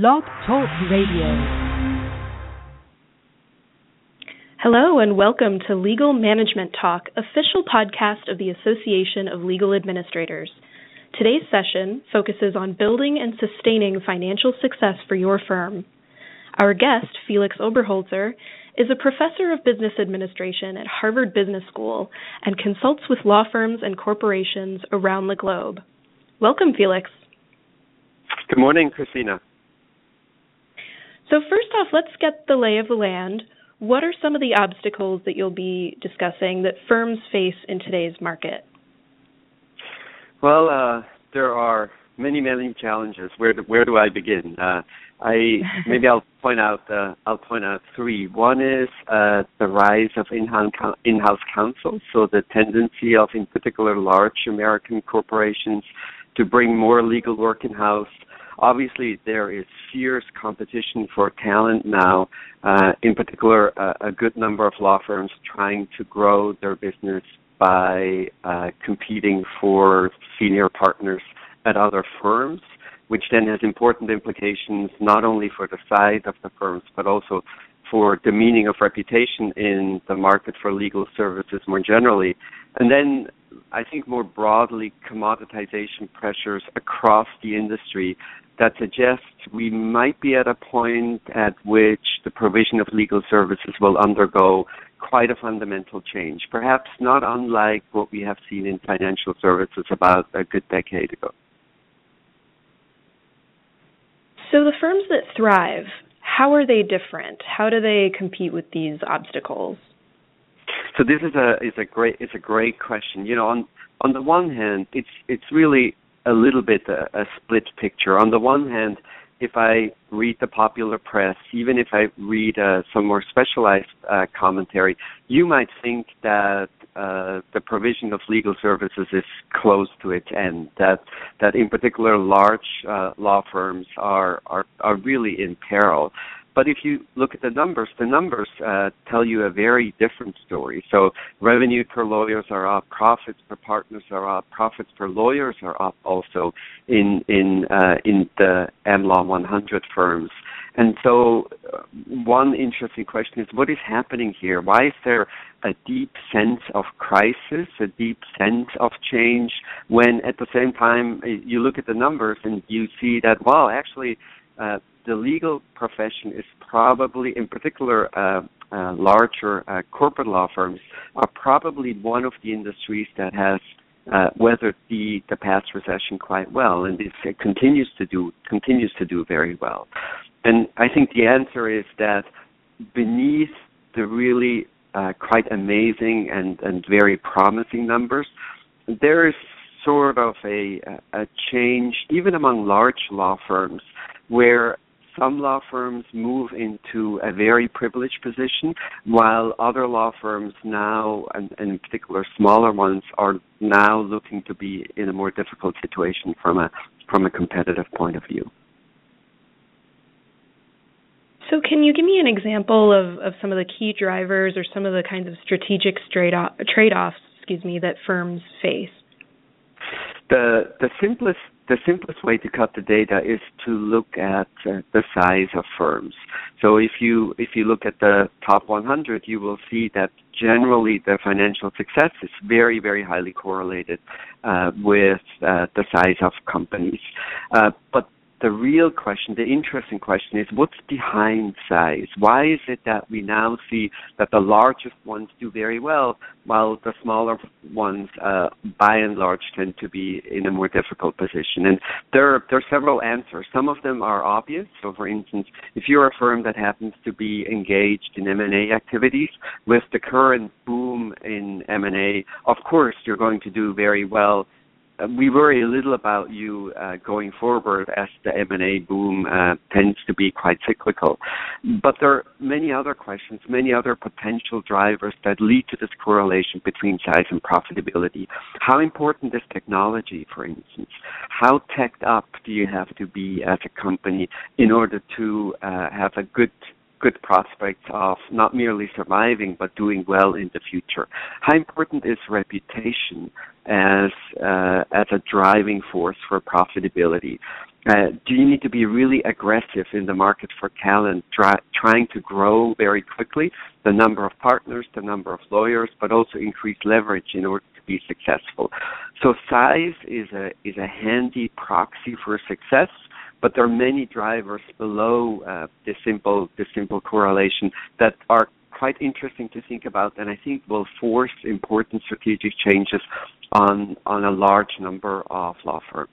Blog Talk Radio. Hello and welcome to Legal Management Talk, official podcast of the Association of Legal Administrators. Today's session focuses on building and sustaining financial success for your firm. Our guest, Felix Oberholzer, is a professor of business administration at Harvard Business School and consults with law firms and corporations around the globe. Welcome, Felix. Good morning, Christina. So, first off, let's get the lay of the land. What are some of the obstacles that you'll be discussing that firms face in today's market? Well, uh, there are many, many challenges. Where do, where do I begin? Uh, I maybe I'll point out uh, I'll point out three. One is uh, the rise of in-house in-house counsel, so the tendency of, in particular, large American corporations to bring more legal work in-house. Obviously, there is fierce competition for talent now. Uh, in particular, uh, a good number of law firms trying to grow their business by uh, competing for senior partners at other firms which then has important implications not only for the size of the firms, but also for the meaning of reputation in the market for legal services more generally. And then I think more broadly, commoditization pressures across the industry that suggests we might be at a point at which the provision of legal services will undergo quite a fundamental change, perhaps not unlike what we have seen in financial services about a good decade ago. So the firms that thrive, how are they different? How do they compete with these obstacles? So this is a is a great it's a great question. You know, on on the one hand, it's it's really a little bit a, a split picture. On the one hand, if I read the popular press, even if I read uh, some more specialized uh, commentary, you might think that uh, the provision of legal services is close to its end. That that in particular large uh, law firms are, are are really in peril. But if you look at the numbers, the numbers uh, tell you a very different story. So revenue per lawyers are up, profits per partners are up, profits per lawyers are up also in in uh, in the AmLaw 100 firms. And so, uh, one interesting question is what is happening here? Why is there a deep sense of crisis, a deep sense of change, when at the same time uh, you look at the numbers and you see that, well, actually, uh, the legal profession is probably, in particular, uh, uh, larger uh, corporate law firms, are probably one of the industries that has uh, weathered the, the past recession quite well, and it continues to do continues to do very well. And I think the answer is that beneath the really uh, quite amazing and, and very promising numbers, there is sort of a, a change, even among large law firms, where some law firms move into a very privileged position, while other law firms now, and, and, in particular smaller ones, are now looking to be in a more difficult situation from a from a competitive point of view. So, can you give me an example of, of some of the key drivers or some of the kinds of strategic trade offs, excuse me, that firms face? The the simplest the simplest way to cut the data is to look at uh, the size of firms. So if you if you look at the top 100, you will see that generally the financial success is very very highly correlated uh, with uh, the size of companies. Uh, but the real question, the interesting question is what's behind size? Why is it that we now see that the largest ones do very well while the smaller ones uh, by and large tend to be in a more difficult position? And there are, there are several answers. Some of them are obvious. So for instance, if you're a firm that happens to be engaged in M&A activities with the current boom in M&A, of course you're going to do very well we worry a little about you uh, going forward as the M&A boom uh, tends to be quite cyclical. But there are many other questions, many other potential drivers that lead to this correlation between size and profitability. How important is technology, for instance? How teched up do you have to be as a company in order to uh, have a good good prospects of not merely surviving but doing well in the future. How important is reputation as uh, as a driving force for profitability? Uh, do you need to be really aggressive in the market for talent, try, trying to grow very quickly the number of partners, the number of lawyers, but also increase leverage in order to be successful? So size is a is a handy proxy for success, but there are many drivers below uh, the simple the simple correlation that are quite interesting to think about, and I think will force important strategic changes on on a large number of law firms.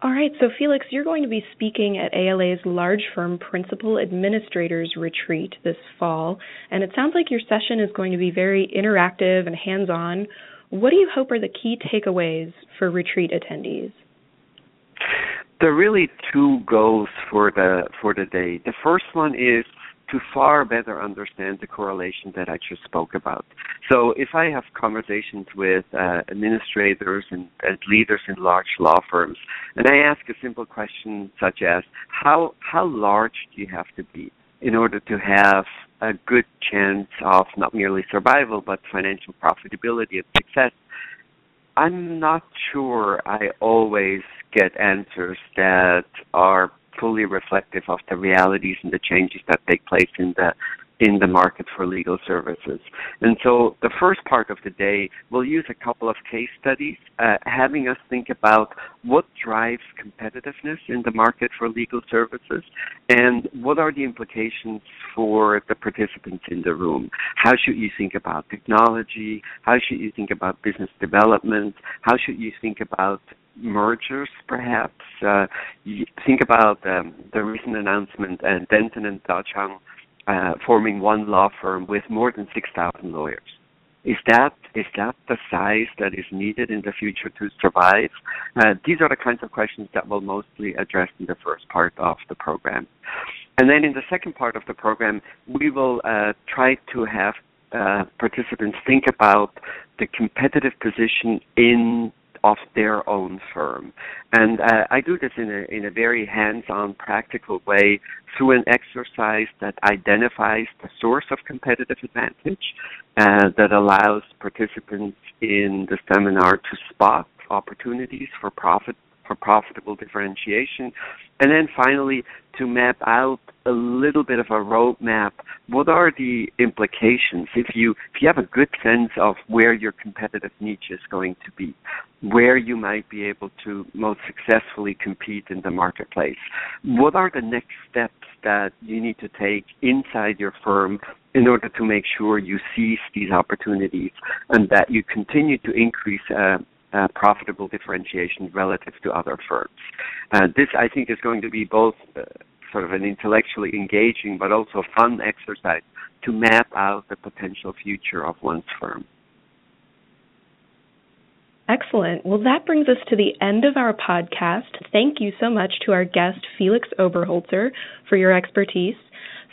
All right, so Felix, you're going to be speaking at ALA's Large Firm Principal Administrators Retreat this fall, and it sounds like your session is going to be very interactive and hands on. What do you hope are the key takeaways for retreat attendees? There are really two goals for the for the day. The first one is to far better understand the correlation that I just spoke about. So if I have conversations with uh, administrators and, and, leaders in large law firms, and I ask a simple question such as, how how large do you have to be in order to have a good chance of not merely survival but financial profitability and success? I'm not sure I always get answers that are fully reflective of the realities and the changes that take place in the in the market for legal services. And so the first part of the day, we'll use a couple of case studies, uh, having us think about what drives competitiveness in the market for legal services and what are the implications for the participants in the room. How should you think about technology? How should you think about business development? How should you think about mergers, perhaps. Uh, think about um, the recent announcement and Denton and Dacheng uh, forming one law firm with more than 6,000 lawyers. Is that is that the size that is needed in the future to survive? Uh, these are the kinds of questions that we'll mostly address in the first part of the program. And then in the second part of the program, we will uh, try to have uh, participants think about the competitive position in of their own firm. And uh, I do this in a, in a very hands-on, practical way through an exercise that identifies the source of competitive advantage, uh, that allows participants in the seminar to spot opportunities for profit for profitable differentiation, and then finally to map out a little bit of a roadmap. What are the implications if you if you have a good sense of where your competitive niche is going to be, where you might be able to most successfully compete in the marketplace? What are the next steps that you need to take inside your firm in order to make sure you seize these opportunities and that you continue to increase uh, uh, profitable differentiation relative to other firms. Uh, this, I think, is going to be both uh, sort of an intellectually engaging but also fun exercise to map out the potential future of one's firm. Excellent. Well, that brings us to the end of our podcast. Thank you so much to our guest, Felix Oberholzer, for your expertise.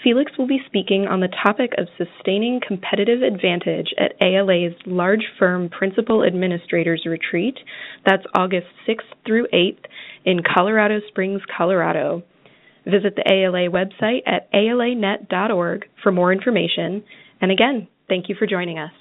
Felix will be speaking on the topic of sustaining competitive advantage at ALA's Large Firm Principal Administrators Retreat. That's August 6th through 8th in Colorado Springs, Colorado. Visit the ALA website at alanet.org for more information. And again, thank you for joining us.